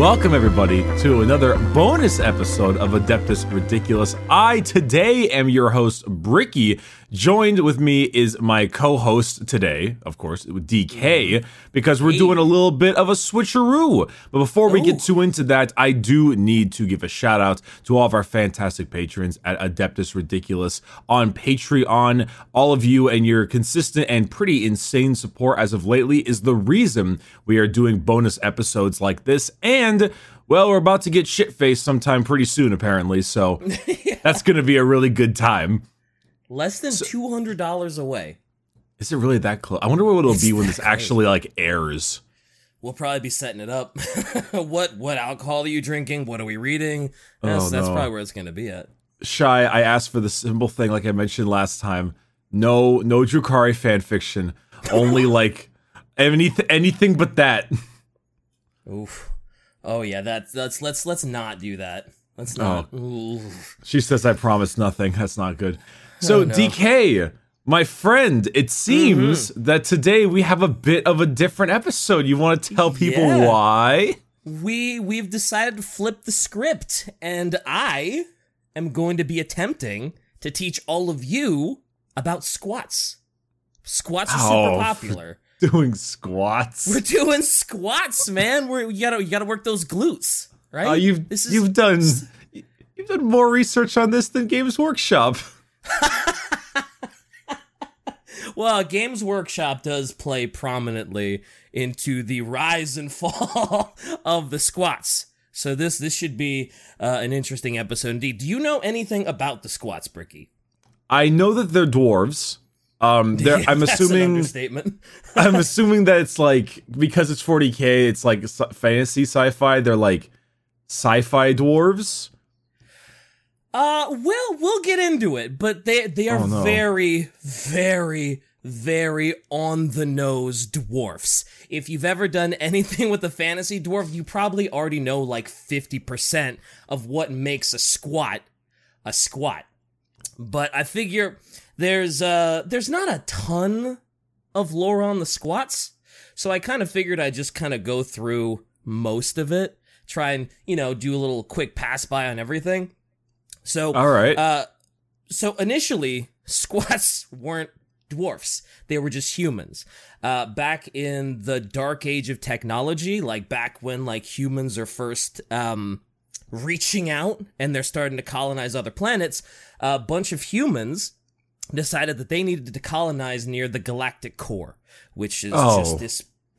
Welcome, everybody, to another bonus episode of Adeptus Ridiculous. I today am your host, Bricky. Joined with me is my co host today, of course, DK, because we're doing a little bit of a switcheroo. But before we get oh. too into that, I do need to give a shout out to all of our fantastic patrons at Adeptus Ridiculous on Patreon. All of you and your consistent and pretty insane support as of lately is the reason we are doing bonus episodes like this. And well, we're about to get shit faced sometime pretty soon, apparently. So that's going to be a really good time. Less than two hundred dollars away. Is it really that close? I wonder what it'll It's be when this actually like airs. We'll probably be setting it up. what what alcohol are you drinking? What are we reading? That's, Oh, that's probably where it's gonna be at. Shy, I asked for the simple thing, like I mentioned last time. No, no Drukhari fan fiction. Only like anything, anything but that. Oof. Oh yeah, that's that's let's let's not do that. Let's oh. not. Ooh. She says, "I promise nothing." That's not good. So Oh, no. DK, my friend, it seems that today we have a bit of a different episode. You want to tell people Yeah. why? We we've decided to flip the script, and I am going to be attempting to teach all of you about squats. Squats are super Oh. popular. Doing squats. We're doing squats, man. We're you gotta you gotta work those glutes, right? Uh, you've is- you've done you've done more research on this than Games Workshop. Well, Games Workshop does play prominently into the rise and fall of the squats. So this this should be uh, an interesting episode indeed. Do you know anything about the squats, Bricky? I know that they're dwarves. Um, I'm assuming understatement. I'm assuming that it's like because it's 40k, it's like fantasy sci-fi. They're like sci-fi dwarves. Uh, we'll we'll get into it, but they they are Oh, no. very very very on the nose dwarfs. If you've ever done anything with a fantasy dwarf, you probably already know like 50% of what makes a squat a squat. But I figure there's uh there's not a ton of lore on the squats. So I kind of figured I'd just kind of go through most of it, try and, you know, do a little quick pass by on everything. So All right. uh, so initially, squats weren't dwarfs; they were just humans. Uh, back in the dark age of technology, like back when like humans are first um, reaching out and they're starting to colonize other planets, a bunch of humans decided that they needed to colonize near the galactic core, which is Oh. just this.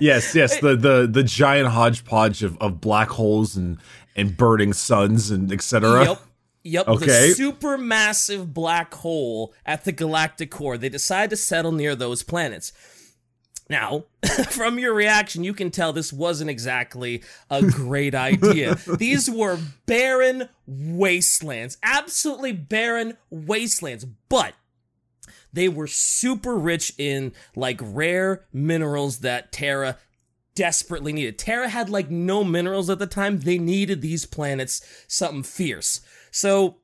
yes, yes. The the the giant hodgepodge of, of black holes and and burning suns and etc. Yep. Yep. Okay. The supermassive black hole at the galactic core. They decide to settle near those planets. Now, from your reaction, you can tell this wasn't exactly a great idea. These were barren wastelands, absolutely barren wastelands, but they were super rich in like rare minerals that Terra desperately needed. Terra had like no minerals at the time. They needed these planets something fierce. So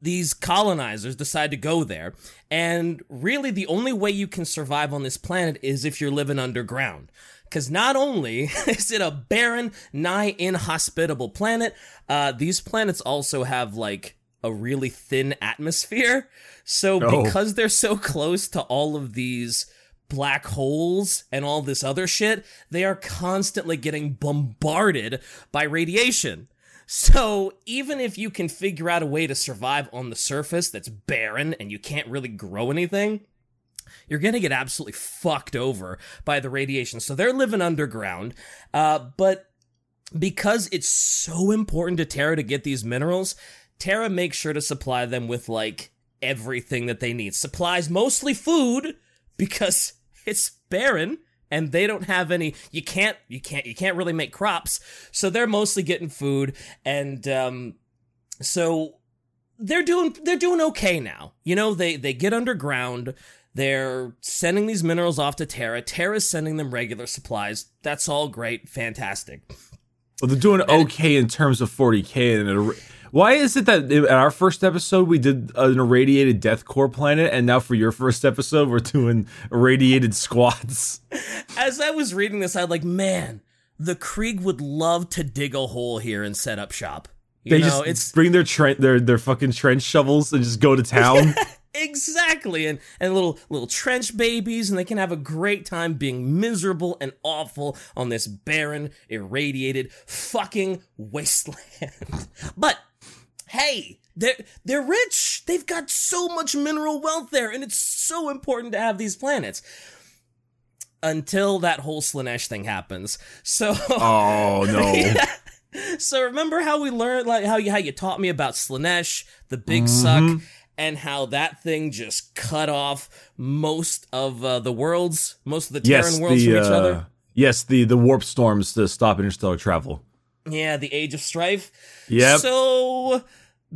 these colonizers decide to go there. And really, the only way you can survive on this planet is if you're living underground. Because not only is it a barren, nigh inhospitable planet, uh, these planets also have like a really thin atmosphere. So Oh. because they're so close to all of these black holes and all this other shit, they are constantly getting bombarded by radiation. So even if you can figure out a way to survive on the surface that's barren and you can't really grow anything, you're gonna get absolutely fucked over by the radiation. So they're living underground, uh, but because it's so important to Terra to get these minerals, Terra makes sure to supply them with like everything that they need. Supplies mostly food because it's barren and they don't have any you can't you can't you can't really make crops. So they're mostly getting food and um so they're doing they're doing okay now. You know, they they get underground. They're sending these minerals off to Terra. Terra's sending them regular supplies. That's all great, fantastic. Well, they're doing okay in terms of 40k. And why is it that in our first episode we did an irradiated death core planet, and now for your first episode we're doing irradiated squats? As I was reading this, I was like, man, the Krieg would love to dig a hole here and set up shop. You They know, just it's bring their tre- their their fucking trench shovels and just go to town. exactly and and little little trench babies and they can have a great time being miserable and awful on this barren irradiated fucking wasteland but hey they're they're rich they've got so much mineral wealth there and it's so important to have these planets until that whole Slaanesh thing happens so oh no. so remember how we learned like how you how you taught me about Slaanesh, the big suck, and how that thing just cut off most of uh, the worlds, most of the Terran yes, worlds the from each uh, other. yes the the warp storms to stop interstellar travel. Yeah, the Age of Strife. Yeah. So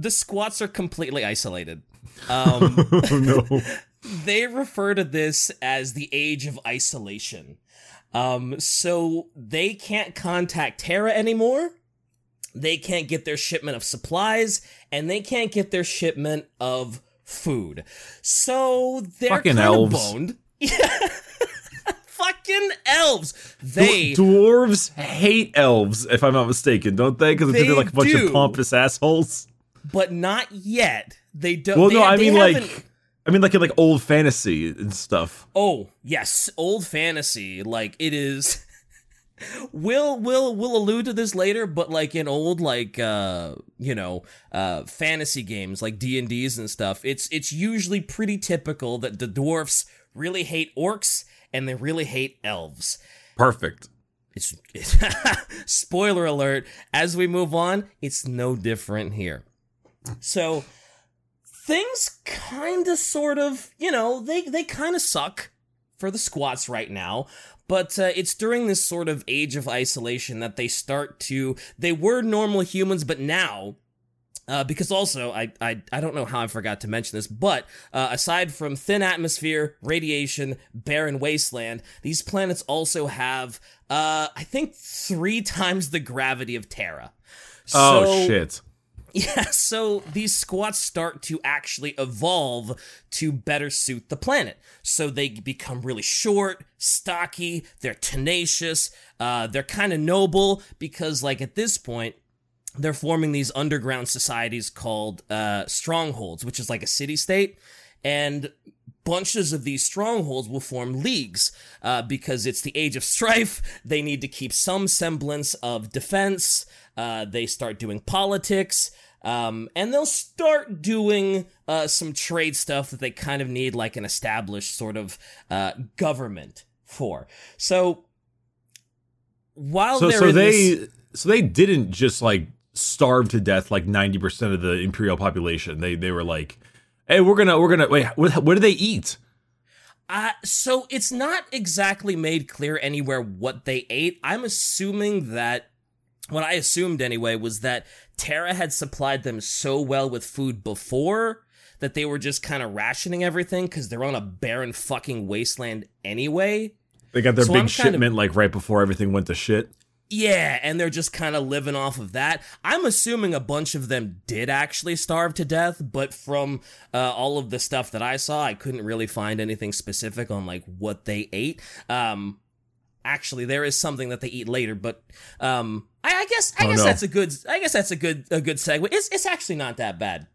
the squats are completely isolated. Um, oh no. they refer to this as the Age of Isolation. Um, so they can't contact Terra anymore. They can't get their shipment of supplies, and they can't get their shipment of food. So they're Fucking kind of elves. boned. Yeah. Fucking elves. They dwarves hate elves, if I'm not mistaken, don't they? Because They they're like a bunch do. of pompous assholes. But not yet. They don't Well, they- no, I mean haven't- like, I mean like in like old fantasy and stuff. Oh, yes, old fantasy. Like it is We'll we'll we'll allude to this later, but like in old like uh you know uh fantasy games like D and D's and stuff, it's it's usually pretty typical that the dwarfs really hate orcs and they really hate elves. Perfect. It's, it's spoiler alert. As we move on, it's no different here. So things kind of, sort of, you know, they they kind of suck for the squats right now. But uh, it's during this sort of age of isolation that they start to. They were normal humans, but now uh, because also, I, I I don't know how I forgot to mention this, but uh, aside from thin atmosphere, radiation, barren wasteland, these planets also have, uh, I think, three times the gravity of Terra. Oh So- shit. Yeah, so these squats start to actually evolve to better suit the planet. So they become really short, stocky, they're tenacious, uh, they're kind of noble because, like, at this point, they're forming these underground societies called uh, strongholds, which is like a city state. And bunches of these strongholds will form leagues uh, because it's the age of strife. They need to keep some semblance of defense. Uh, they start doing politics. Um, and they'll start doing uh, some trade stuff that they kind of need, like an established sort of uh, government for. So while So they're so in they this- so they didn't just like starve to death like 90% of the imperial population. They they were like, "Hey, we're going to we're to wait, what, what do they eat?" Uh, so it's not exactly made clear anywhere what they ate. I'm assuming that what I assumed anyway was that Terra had supplied them so well with food before that they were just kind of rationing everything because they're on a barren fucking wasteland anyway. They got their So big I'm kind of- shipment like right before everything went to shit. Yeah, and they're just kind of living off of that. I'm assuming a bunch of them did actually starve to death, but from uh, all of the stuff that I saw, I couldn't really find anything specific on like what they ate. Um, actually, there is something that they eat later, but um, I, I guess I Oh, guess no. that's a good I guess that's a good a good segue. It's it's actually not that bad.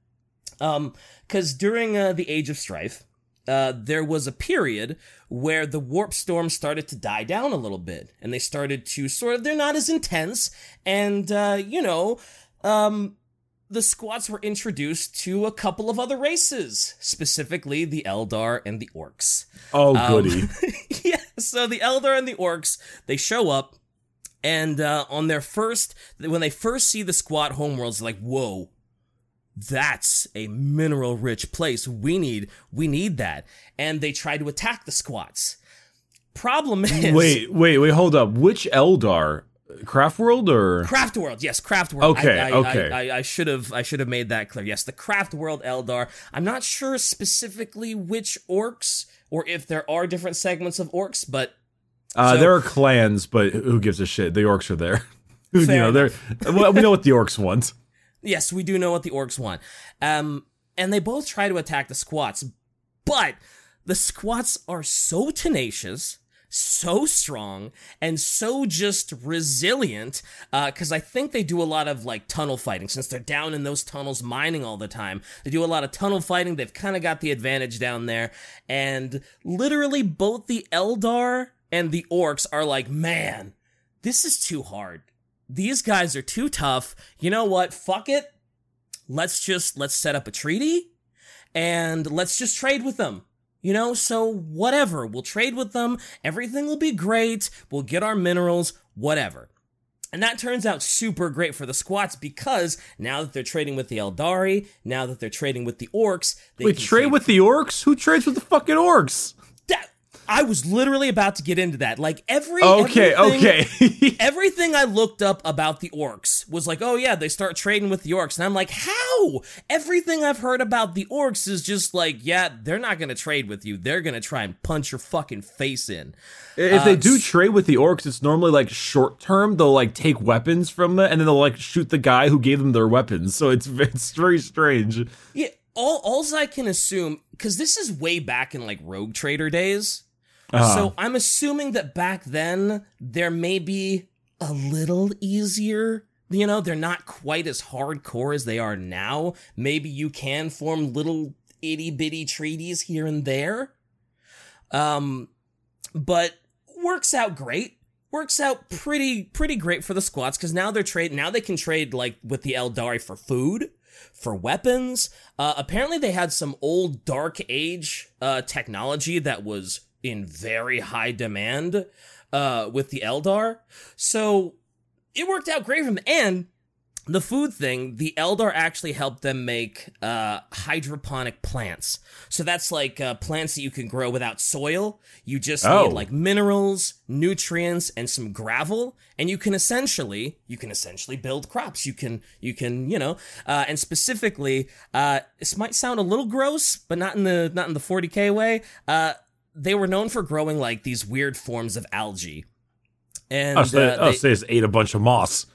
Um, because during uh, the Age of Strife, uh, there was a period where the warp storm started to die down a little bit, and they started to sort of they're not as intense, and uh, you know, um, the squats were introduced to a couple of other races, specifically the Eldar and the Orcs. Oh, Um, goody. yeah, so the Eldar and the Orcs, they show up, and uh, on their first, when they first see the squat homeworlds, like, whoa, that's a mineral rich place. We need, we need that. And they try to attack the squats. Problem is, wait, wait, wait, hold up. Which Eldar? Craft World or Craft World, yes, Craft World. Okay, I, I, okay. I, I, should have, I should have made that clear. Yes, the Craft World Eldar. I'm not sure specifically which orcs or if there are different segments of orcs, but uh, so- there are clans, but who gives a shit? The orcs are there. you know, they're well, we know what the orcs want. Yes, we do know what the orcs want. Um, and they both try to attack the squats, but the squats are so tenacious, so strong and so just resilient because uh, I think they do a lot of like tunnel fighting since they're down in those tunnels mining all the time. They do a lot of tunnel fighting. They've kind of got the advantage down there. And literally both the Eldar and the orcs are like, man, this is too hard. These guys are too tough. You know what? Fuck it. Let's just let's set up a treaty and let's just trade with them. You know, so whatever. We'll trade with them. Everything will be great. We'll get our minerals, whatever. And that turns out super great for the squats because now that they're trading with the Eldari, now that they're trading with the orcs, they Wait, trade with the orcs? Who trades with the fucking orcs? I was literally about to get into that. Like every okay, okay, everything I looked up about the orcs was like, oh yeah, they start trading with the orcs, and I'm like, how? Everything I've heard about the orcs is just like, yeah, they're not gonna trade with you. They're gonna try and punch your fucking face in. If uh, they do trade with the orcs, it's normally like short term. They'll like take weapons from them, and then they'll like shoot the guy who gave them their weapons. So it's it's very strange. Yeah. All, alls I can assume, because this is way back in like Rogue Trader days, uh-huh. So I'm assuming that back then there may be a little easier. You know, they're not quite as hardcore as they are now. Maybe you can form little itty bitty treaties here and there. Um, but works out great. Works out pretty pretty great for the squats because now they're trade now they can trade like with the Eldari for food for weapons. Uh, apparently, they had some old Dark Age uh, technology that was in very high demand uh, with the Eldar. So it worked out great for them. And the food thing, the Eldar actually helped them make uh, hydroponic plants. So that's like uh, plants that you can grow without soil. You just oh. need like minerals, nutrients, and some gravel, and you can essentially you can essentially build crops. You can you can you know, uh, and specifically, uh, this might sound a little gross, but not in the not in the 40k way. They were known for growing like these weird forms of algae. And oh, so, uh, oh, they, so they just ate a bunch of moss.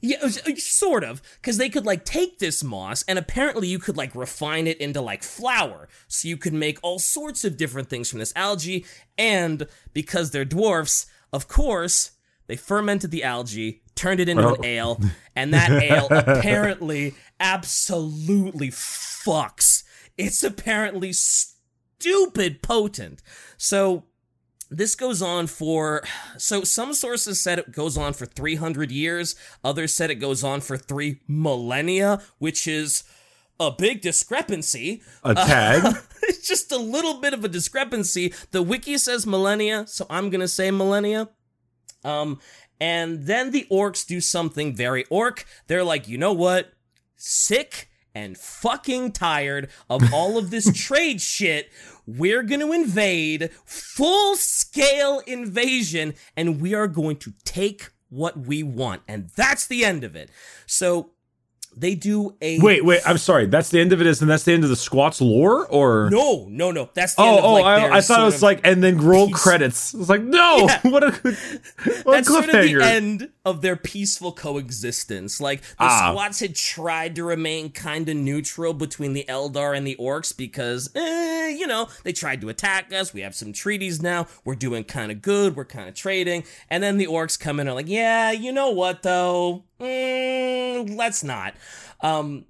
Yeah, uh, sort of, because they could like take this moss and apparently you could like refine it into like flour, so you could make all sorts of different things from this algae. And because they're dwarfs, of course, they fermented the algae, turned it into oh. an ale, and that ale apparently absolutely fucks. It's apparently. St- stupid potent. So this goes on for so some sources said it goes on for 300 years. Others said it goes on for 3 millennia which is a big discrepancy. A tag? uh, it's just a little bit of a discrepancy. The wiki says millennia so i'm going to say millennia. Um and then the orcs do something very orc. They're like you know what? Sick and fucking tired of all of this trade shit. We're going to invade, full scale invasion, and we are going to take what we want. And that's the end of it. So they do a wait wait i'm sorry. That's the end of it is and that's the end of the squats lore or? No no no. That's the oh end of, oh like, I, I, thought it was like and then roll peace. credits. It's like no! Yeah. what a what that's sort of the end of their peaceful coexistence. Like the ah. squats had tried to remain kind of neutral between the eldar and the orcs because eh, you know they tried to attack us. We have some treaties now. We're doing kind of good. We're kind of trading. And then the orcs come in and are like yeah you know what though mm, let's not. Um,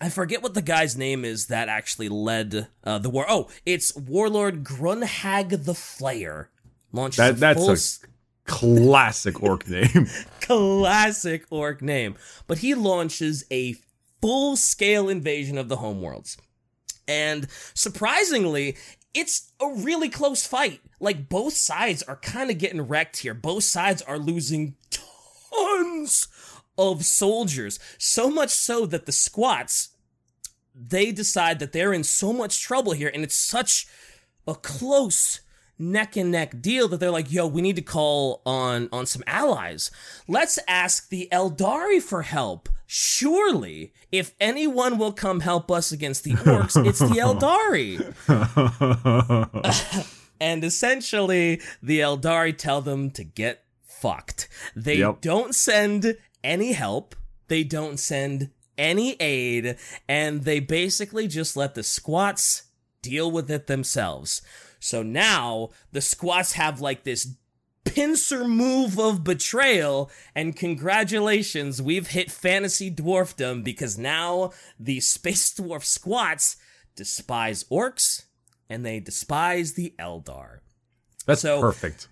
I forget what the guy's name is that actually led uh, the war. Oh, it's Warlord Grunhag the Flayer. Launches that, that's a, classic orc name. classic orc name. But he launches a full scale invasion of the homeworlds. And surprisingly, it's a really close fight. Like both sides are kind of getting wrecked here. Both sides are losing tons of soldiers. So much so that the squats, they decide that they're in so much trouble here and it's such a close neck and neck deal that they're like, yo, we need to call on on some allies. Let's ask the Eldari for help. Surely, if anyone will come help us against the orcs, it's the Eldari. and essentially, the Eldari tell them to get fucked. They yep. don't send any help. They don't send any aid, and they basically just let the squats deal with it themselves. So now the squats have like this pincer move of betrayal. And congratulations, we've hit fantasy dwarfdom because now the space dwarf squats despise orcs and they despise the Eldar. That's So- perfect.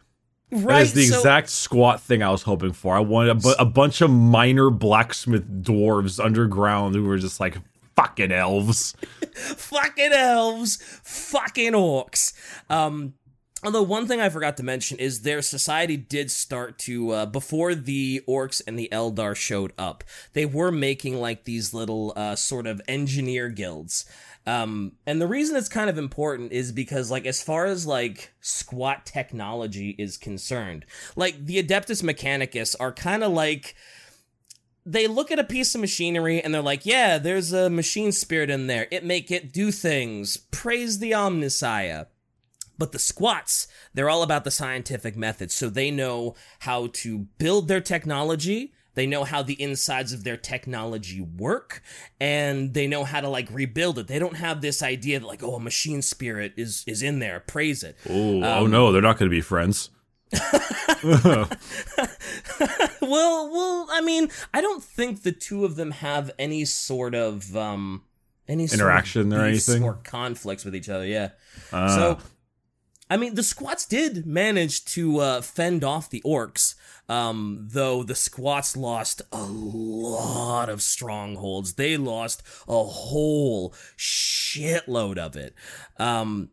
That Right. is the so- exact squat thing I was hoping for. I wanted a, bu- a bunch of minor blacksmith dwarves underground who were just like fucking elves. fucking elves, fucking orcs. Um, although one thing I forgot to mention is their society did start to uh, before the orcs and the Eldar showed up. They were making like these little uh, sort of engineer guilds. Um, and the reason it's kind of important is because, like, as far as like squat technology is concerned, like the Adeptus Mechanicus are kind of like they look at a piece of machinery and they're like, yeah, there's a machine spirit in there. It make it do things. Praise the Omnissiah. But the squats, they're all about the scientific method. So they know how to build their technology. They know how the insides of their technology work and they know how to like rebuild it. They don't have this idea that like, oh, a machine spirit is, is in there. Praise it. Oh, oh no, they're not going to be friends. well, well, I mean, I don't think the two of them have any sort of um any sort of Interaction or anything? or conflicts with each other. Yeah. Ah. so, I mean, the squats did manage to uh, fend off the orcs, um, though the squats lost a lot of strongholds. They lost a whole shitload of it. Um,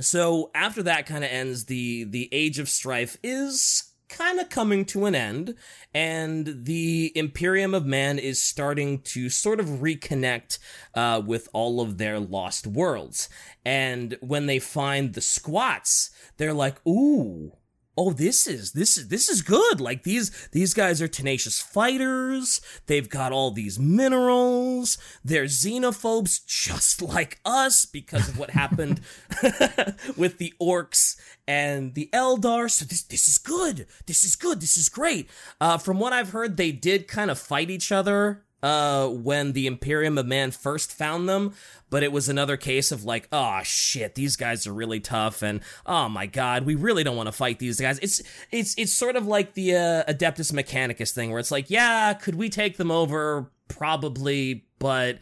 so after that kind of ends, the the age of strife is kind of coming to an end, and the Imperium of Man is starting to sort of reconnect uh, with all of their lost worlds. And when they find the squats, they're like, "Ooh." Oh, this is this is this is good. Like these these guys are tenacious fighters. They've got all these minerals. They're xenophobes just like us because of what happened with the orcs and the Eldar. So this this is good. This is good. This is great. Uh, from what I've heard, they did kind of fight each other uh, when the Imperium of Man first found them, but it was another case of like, oh shit, these guys are really tough, and oh my god, we really don't want to fight these guys. It's it's it's sort of like the uh, Adeptus Mechanicus thing, where it's like, yeah, could we take them over? Probably, but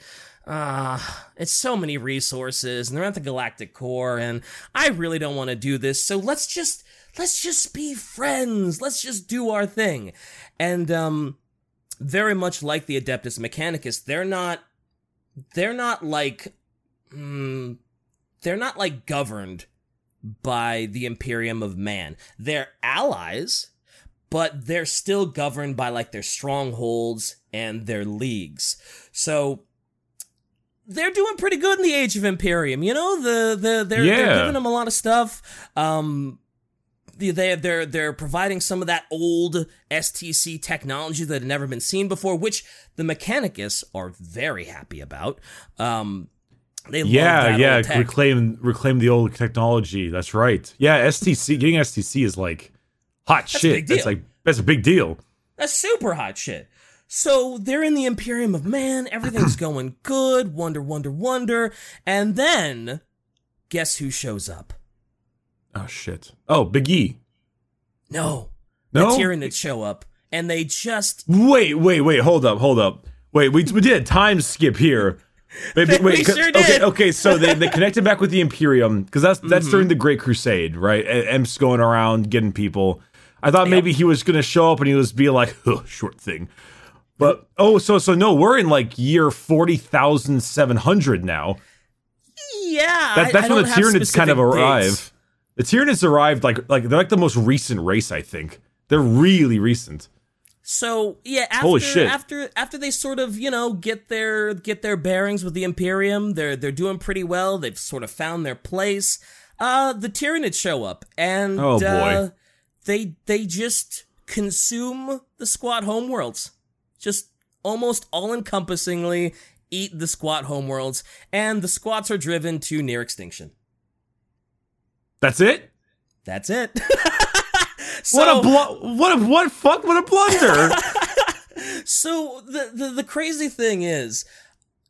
uh, it's so many resources and they're at the galactic core and I really don't want to do this. So let's just, let's just be friends. Let's just do our thing. And, um, very much like the Adeptus Mechanicus, they're not, they're not like, mm, they're not like governed by the Imperium of Man. They're allies, but they're still governed by like their strongholds and their leagues. So they're doing pretty good in the Age of Imperium. You know, the the they're, Yeah. they're giving them a lot of stuff. Um, they they- they're they're providing some of that old STC technology that had never been seen before, which the Mechanicus are very happy about. Um, they love Yeah, yeah, reclaim reclaim the old technology. That's right. Yeah, STC getting STC is like hot a shit. That's like that's a big deal. That's super hot shit. So they're in the Imperium of Man, everything's going good, wonder, wonder, wonder, and then guess who shows up? Oh shit. Oh, Big E. No. No? The Tyranids show up, and they just Wait, wait, wait. Hold up, hold up. Wait, we, we did a time skip here. Wait, wait, We sure okay, did. okay. okay, So they, they connected back with the Imperium because that's that's Mm-hmm. during the Great Crusade, right? And Emp's going around getting people. I thought maybe he was gonna show up and he was be like, huh, short thing. But oh, so so no, we're in like year forty thousand seven hundred now. yeah. That, that's I when don't the Tyranids kind of arrive. dates. The Tyranids arrived like like they're like the most recent race, I think. They're really recent. So yeah, after Holy shit. after after they sort of you know get their get their bearings with the Imperium, they're they're doing pretty well. They've sort of found their place. Uh, the Tyranids show up, and Oh, boy. uh, they they just consume the squat homeworlds, just almost all encompassingly eat the squat homeworlds, and the squats are driven to near extinction. That's it. That's it. What a blu- what a what fuck what a blunder. So the, the the crazy thing is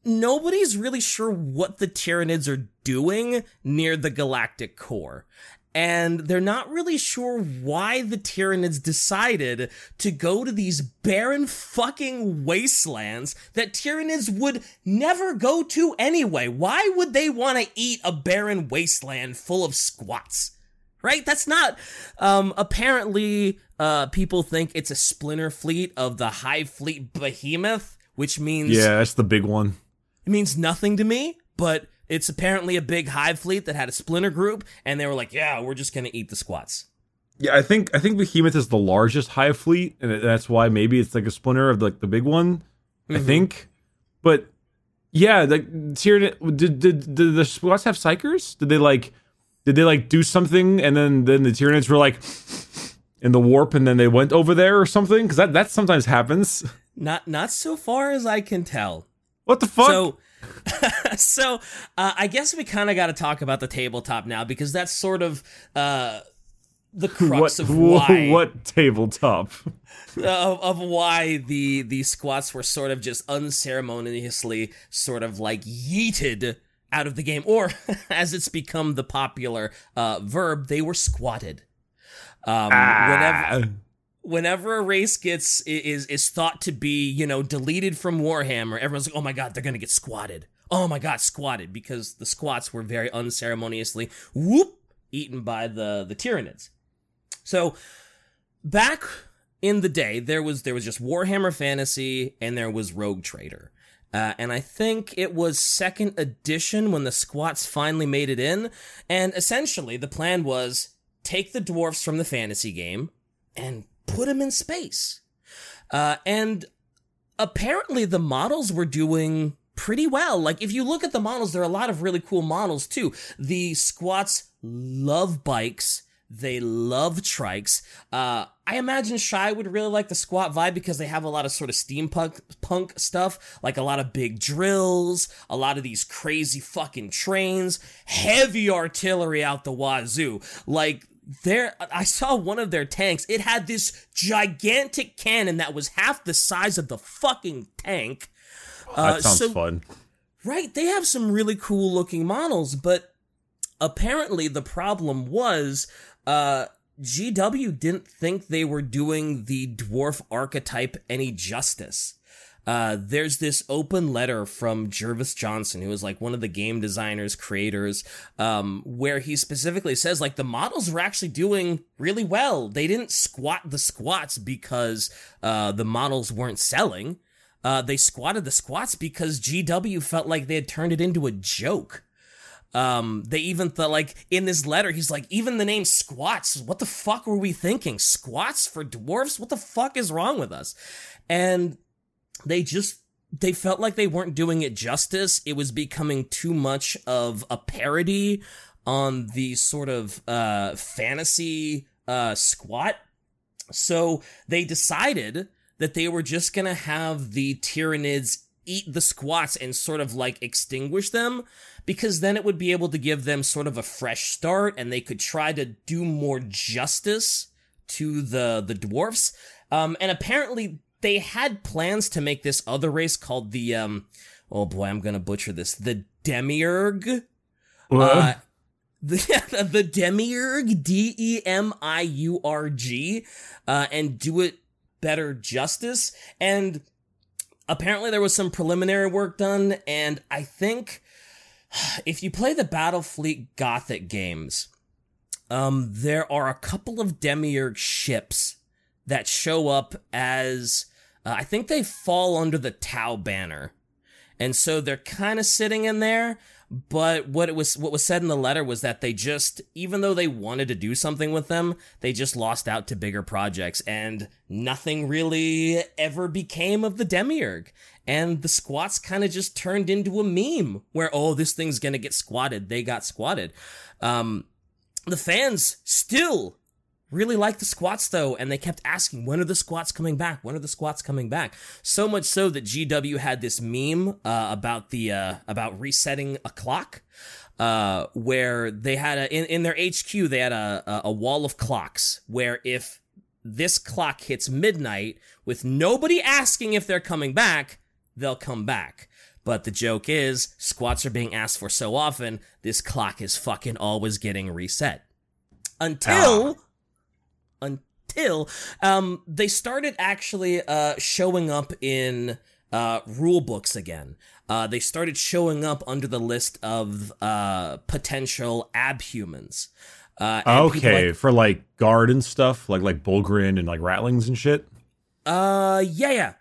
nobody's really sure what the Tyranids are doing near the galactic core. And they're not really sure why the Tyranids decided to go to these barren fucking wastelands that Tyranids would never go to anyway. Why would they want to eat a barren wasteland full of squats? Right? That's not, um, apparently, uh, people think it's a splinter fleet of the Hive Fleet Behemoth, which means. Yeah, that's the big one. It means nothing to me, but it's apparently a big hive fleet that had a splinter group, and they were like, "Yeah, we're just gonna eat the squats." Yeah, I think I think Behemoth is the largest hive fleet, and that's why maybe it's like a splinter of like the big one. Mm-hmm. I think, but yeah, the Tyranid did, did did the squats have psykers? Did they like did they like do something and then then the Tyranids were like in the warp and then they went over there or something? Because that that sometimes happens. Not not so far as I can tell. What the fuck? So so uh, I guess we kind of got to talk about the tabletop now because that's sort of uh, the crux what, of why what tabletop of, of why the the squats were sort of just unceremoniously sort of like yeeted out of the game, or as it's become the popular uh, verb, they were squatted. Um, ah. Whenever whenever a race gets is is thought to be you know deleted from Warhammer, everyone's like, oh my god, they're gonna get squatted. Oh my god, squatted because the squats were very unceremoniously whoop eaten by the the Tyranids. So back in the day, there was there was just Warhammer Fantasy and there was Rogue Trader. Uh, and I think it was second edition when the squats finally made it in. And essentially, the plan was take the dwarfs from the fantasy game and put him in space. Uh, and apparently the models were doing pretty well. Like if you look at the models, there are a lot of really cool models too. The squats love bikes. They love trikes. Uh, I imagine Shy would really like the squat vibe because they have a lot of sort of steampunk punk stuff, like a lot of big drills, a lot of these crazy fucking trains, heavy artillery out the wazoo. Like there I saw one of their tanks. It had this gigantic cannon that was half the size of the fucking tank. Oh, that uh, sounds so, fun. Right, they have some really cool looking models, but apparently the problem was uh GW didn't think they were doing the dwarf archetype any justice. Uh, there's this open letter from Jervis Johnson, who is like one of the game designers, creators, um, where he specifically says like the models were actually doing really well. They didn't squat the squats because uh, the models weren't selling. Uh, they squatted the squats because GW felt like they had turned it into a joke. Um, they even thought like in this letter, he's like, even the name squats, what the fuck were we thinking? Squats for dwarfs? What the fuck is wrong with us? And they just they felt like they weren't doing it justice. It was becoming too much of a parody on the sort of uh, fantasy uh, squat. So they decided that they were just gonna have the Tyranids eat the squats and sort of like extinguish them because then it would be able to give them sort of a fresh start and they could try to do more justice to the the dwarfs. Um, and apparently they had plans to make this other race called the um oh boy, I'm gonna butcher this. The Demiurge. What? Uh, the, the Demiurge, D E M I U R G, uh, and do it better justice. And apparently there was some preliminary work done, and I think if you play the Battlefleet Gothic games, um, there are a couple of Demiurge ships that show up as uh, I think they fall under the Tau banner. And so they're kind of sitting in there, but what it was what was said in the letter was that they just even though they wanted to do something with them, they just lost out to bigger projects and nothing really ever became of the Demiurge. And the squats kind of just turned into a meme where oh this thing's going to get squatted. They got squatted. Um the fans still really liked the squats though, and they kept asking, when are the squats coming back? When are the squats coming back? So much so that GW had this meme uh, about the uh, about resetting a clock. Uh, where they had a in, in their HQ they had a, a wall of clocks where if this clock hits midnight with nobody asking if they're coming back, they'll come back. But the joke is, squats are being asked for so often, this clock is fucking always getting reset. until until um they started actually uh showing up in uh rule books again. Uh they started showing up under the list of uh potential abhumans. Uh Okay, like- for like guard and stuff, like like Bullgryn and like Rattlings and shit. Uh, yeah, yeah.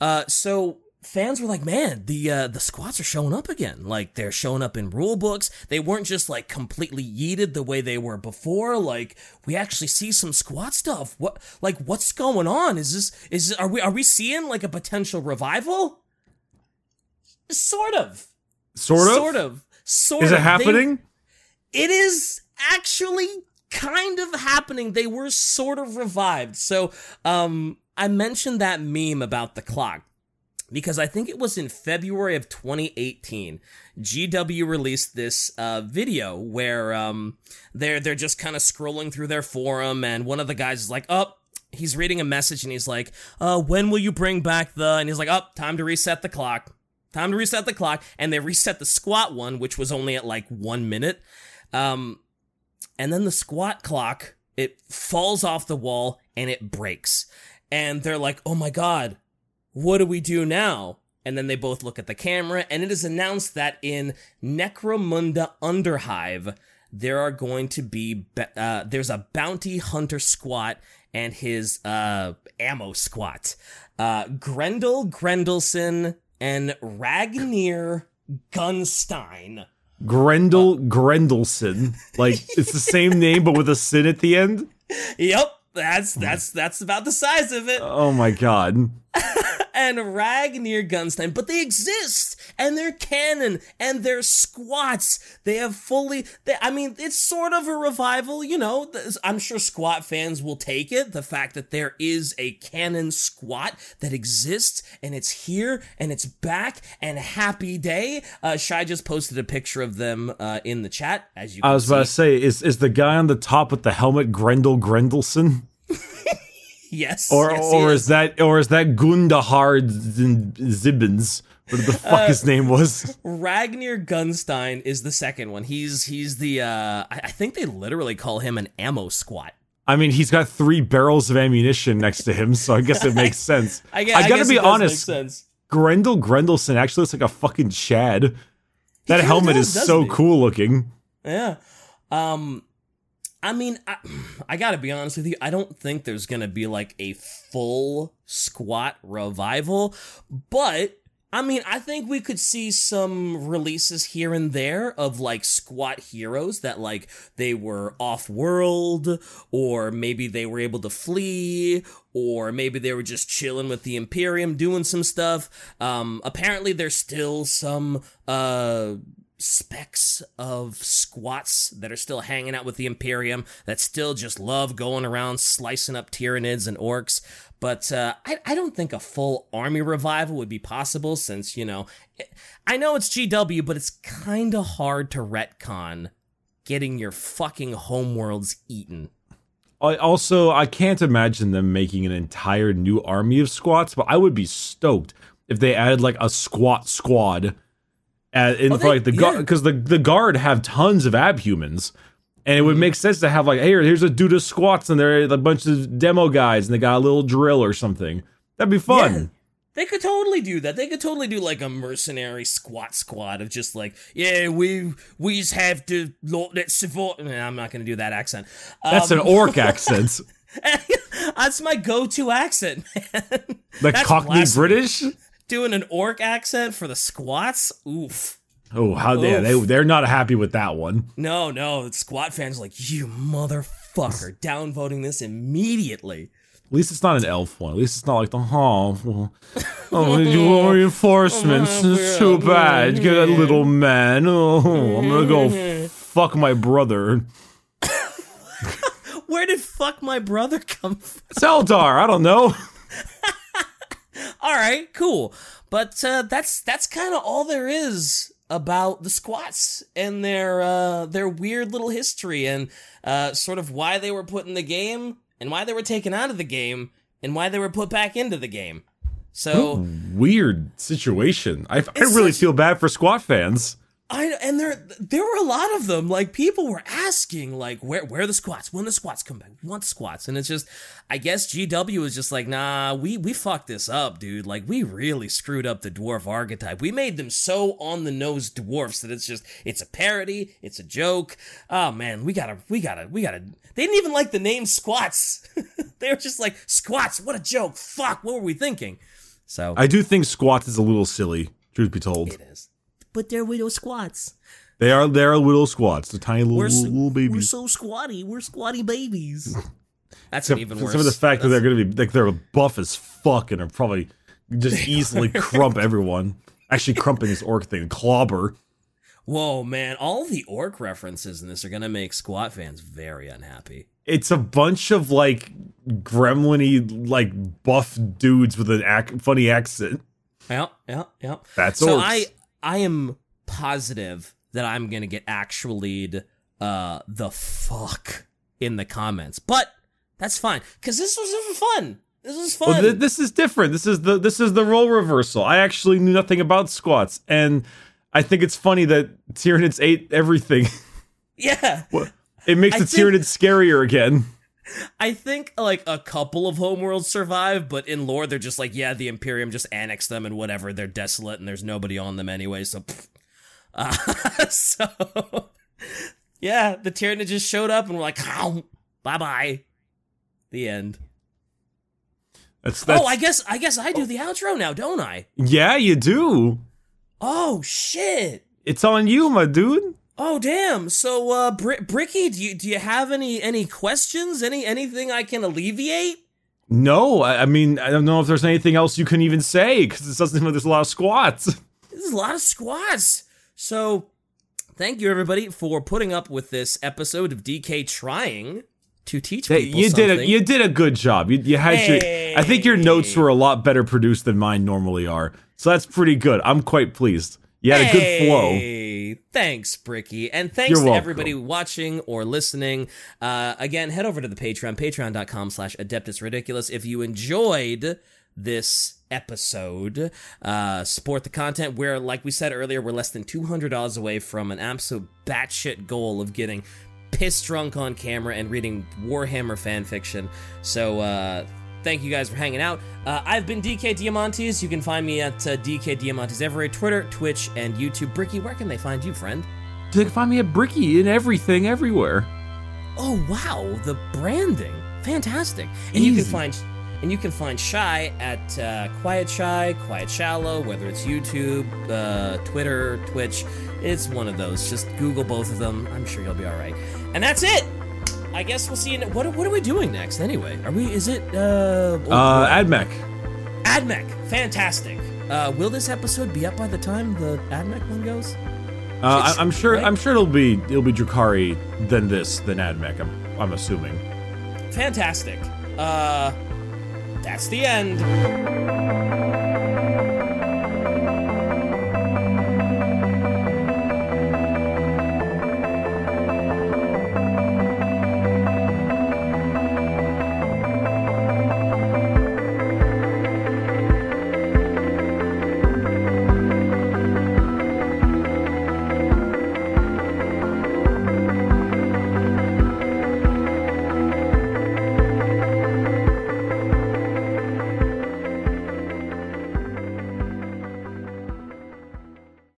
Uh, so fans were like, man, the uh, the squats are showing up again. Like they're showing up in rule books. They weren't just like completely yeeted the way they were before. Like we actually see some squat stuff. What like what's going on? Is this is are we are we seeing like a potential revival? Sort of. Sort of. Sort of. Sort Is of. it They- happening? it is actually kind of happening. They were sort of revived. So, um, I mentioned that meme about the clock because I think it was in February of 2018. GW released this uh, video where um, they're they're just kind of scrolling through their forum, and one of the guys is like, "Up." he's reading a message and he's like, uh, when will you bring back the? And he's like, up, time to reset the clock. Time to reset the clock. And they reset the squat one, which was only at like one minute. Um, and then the squat clock, it falls off the wall and it breaks. And they're like, oh my God, what do we do now? And then they both look at the camera, and it is announced that in Necromunda Underhive, there are going to be, uh, there's a bounty hunter squat and his uh, ammo squat. Uh, Grendel Grendelson and Ragnar Gunstein. Grendel Grendelson. Like it's the same name but with a sin at the end. Yep, that's that's that's about the size of it. Oh my god. And Ragnar Gunstein, but they exist and they're canon and they're squats. They have fully, they, I mean, it's sort of a revival, you know. I'm sure squat fans will take it. The fact that there is a canon squat that exists and it's here and it's back and happy day. Uh, Shy just posted a picture of them uh, in the chat, as you can I was about to say, is is the guy on the top with the helmet Grendel Grendelson? yes. Or yes, or is. that or is that Gundahard Zibbins? What the fuck Uh, his name was? Ragnar Gunstein is the second one. He's he's the uh I, I think they literally call him an ammo squat. I mean, he's got three barrels of ammunition next to him, so I guess it makes sense. I, I I gotta guess be it does make honest. Grendel Grendelson actually looks like a fucking Chad. That helmet does, is so cool looking. Yeah. Um I mean I, I got to be honest with you. I don't think there's to be like a full squat revival, but I mean, I think we could see some releases here and there of like squat heroes that like they were off world or maybe they were able to flee or maybe they were just chilling with the Imperium doing some stuff. Um apparently there's still some uh specks of squats that are still hanging out with the Imperium that still just love going around slicing up Tyranids and orcs. But uh, I, I don't think a full army revival would be possible since, you know, I know it's GW, but it's kind of hard to retcon getting your fucking homeworlds eaten. I also I can't imagine them making an entire new army of squats, but I would be stoked if they added like a squat squad. At, in Oh, they- like the guard yeah. because the the guard have tons of abhumans, and it would make sense to have like hey here's a dude of squats and they're a bunch of demo guys and they got a little drill or something. That'd be fun. Yeah, they could totally do that. They could totally do like a mercenary squat squad of just like, yeah, we we just have to let's support. Nah, I'm not gonna do that accent. That's Um, an orc accent, That's my go-to accent, man. like That's Cockney blasphemy. British. Doing an orc accent for the squats? Oof. Oh, how they they Oof. they're not happy with that one. No, no, squat fans are like, you motherfucker, downvoting this immediately. At least it's not an elf one. At least it's not like the oh, well, oh reinforcements. It's too bad. Get that little man. Oh, I'm gonna go fuck my brother. Where did fuck my brother come from? It's Eldar. I don't know. All right, cool. But uh, that's that's kind of all there is about the squats and their uh, their weird little history and uh, sort of why they were put in the game and why they were taken out of the game and why they were put back into the game. So Weird situation. I, I really such- feel bad for squat fans. I and there there were a lot of them. Like people were asking, like, where where are the squats? When the squats come back? We want the squats. And it's just, I guess GW was just like, nah, we we fucked this up, dude. Like we really screwed up the dwarf archetype. We made them so on the nose dwarfs that it's just it's a parody, it's a joke. Oh man, we gotta we gotta we gotta. They didn't even like the name squats. they were just like squats. What a joke! Fuck, what were we thinking? So I do think squats is a little silly. Truth be told, it is. But they're little squats. they are they are little squats, the tiny little We're, little, so, little we're so squatty. We're squatty babies. That's Except even for worse. Some of the fact that they're going to be like they're buff as fuck and are probably just easily crump everyone. Actually, crumping this orc thing, clobber. Whoa, man! All the orc references in this are gonna make squat fans very unhappy. It's a bunch of like gremlin like buff dudes with an ac- funny accent. Yeah, yeah, yeah. That's so orcs. I I am positive that I'm gonna get actually uh the fuck in the comments, but that's fine because this was fun. This was fun. Well, th- this is different. This is the this is the role reversal. I actually knew nothing about squats, and I think it's funny that Tyranids ate everything. yeah, it makes I the think- Tyranids scarier again. I think like a couple of homeworlds survive, but in lore they're just like, yeah, the Imperium just annexed them and whatever. They're desolate and there's nobody on them anyway. So, uh, so yeah, the Tyranid just showed up and we're like, oh, bye bye. The end. That's, that's oh, I guess I guess I do the outro now, don't I? yeah, you do. Oh shit. It's on you, my dude. Oh damn! So, uh, Br- Bricky, do you do you have any any questions? Any anything I can alleviate? No, I, I mean I don't know if there's anything else you can even say because it doesn't seem like there's a lot of squats. This is a lot of squats. So, thank you everybody for putting up with this episode of DK trying to teach Hey, people you did a you did a good job. You, you had your. I think your notes were a lot better produced than mine normally are. So that's pretty good. I'm quite pleased. You had a good flow. Thanks, Bricky. And thanks to everybody watching or listening. Uh, again, head over to the Patreon, patreon.com slash Adeptus Ridiculous. If you enjoyed this episode, uh, support the content. We're, like we said earlier, we're less than $200 away from an absolute batshit goal of getting pissed drunk on camera and reading Warhammer fan fiction. So, uh, thank you guys for hanging out. Uh, I've been DK Diamantes. You can find me at uh, DK Diamantes everywhere Twitter, Twitch, and YouTube. Bricky, where can they find you, friend? They can find me at bricky in everything, everywhere. Oh wow, the branding, fantastic! And you can Easy. find and you can find Shy at uh, Quiet Shy, Quiet Shallow, whether it's YouTube, uh, Twitter, Twitch. It's one of those. Just Google both of them. I'm sure you'll be all right. And that's it. I guess we'll see you. Ne- what What are we doing next? Anyway, are we? Is it? Uh, Uh. Admech. AdMech, fantastic. Uh, will this episode be up by the time the AdMech one goes? Uh, I, I'm sure. right? I'm sure it'll be it'll be Drukhari than this than Admech. I'm I'm assuming. Fantastic. Uh, that's the end.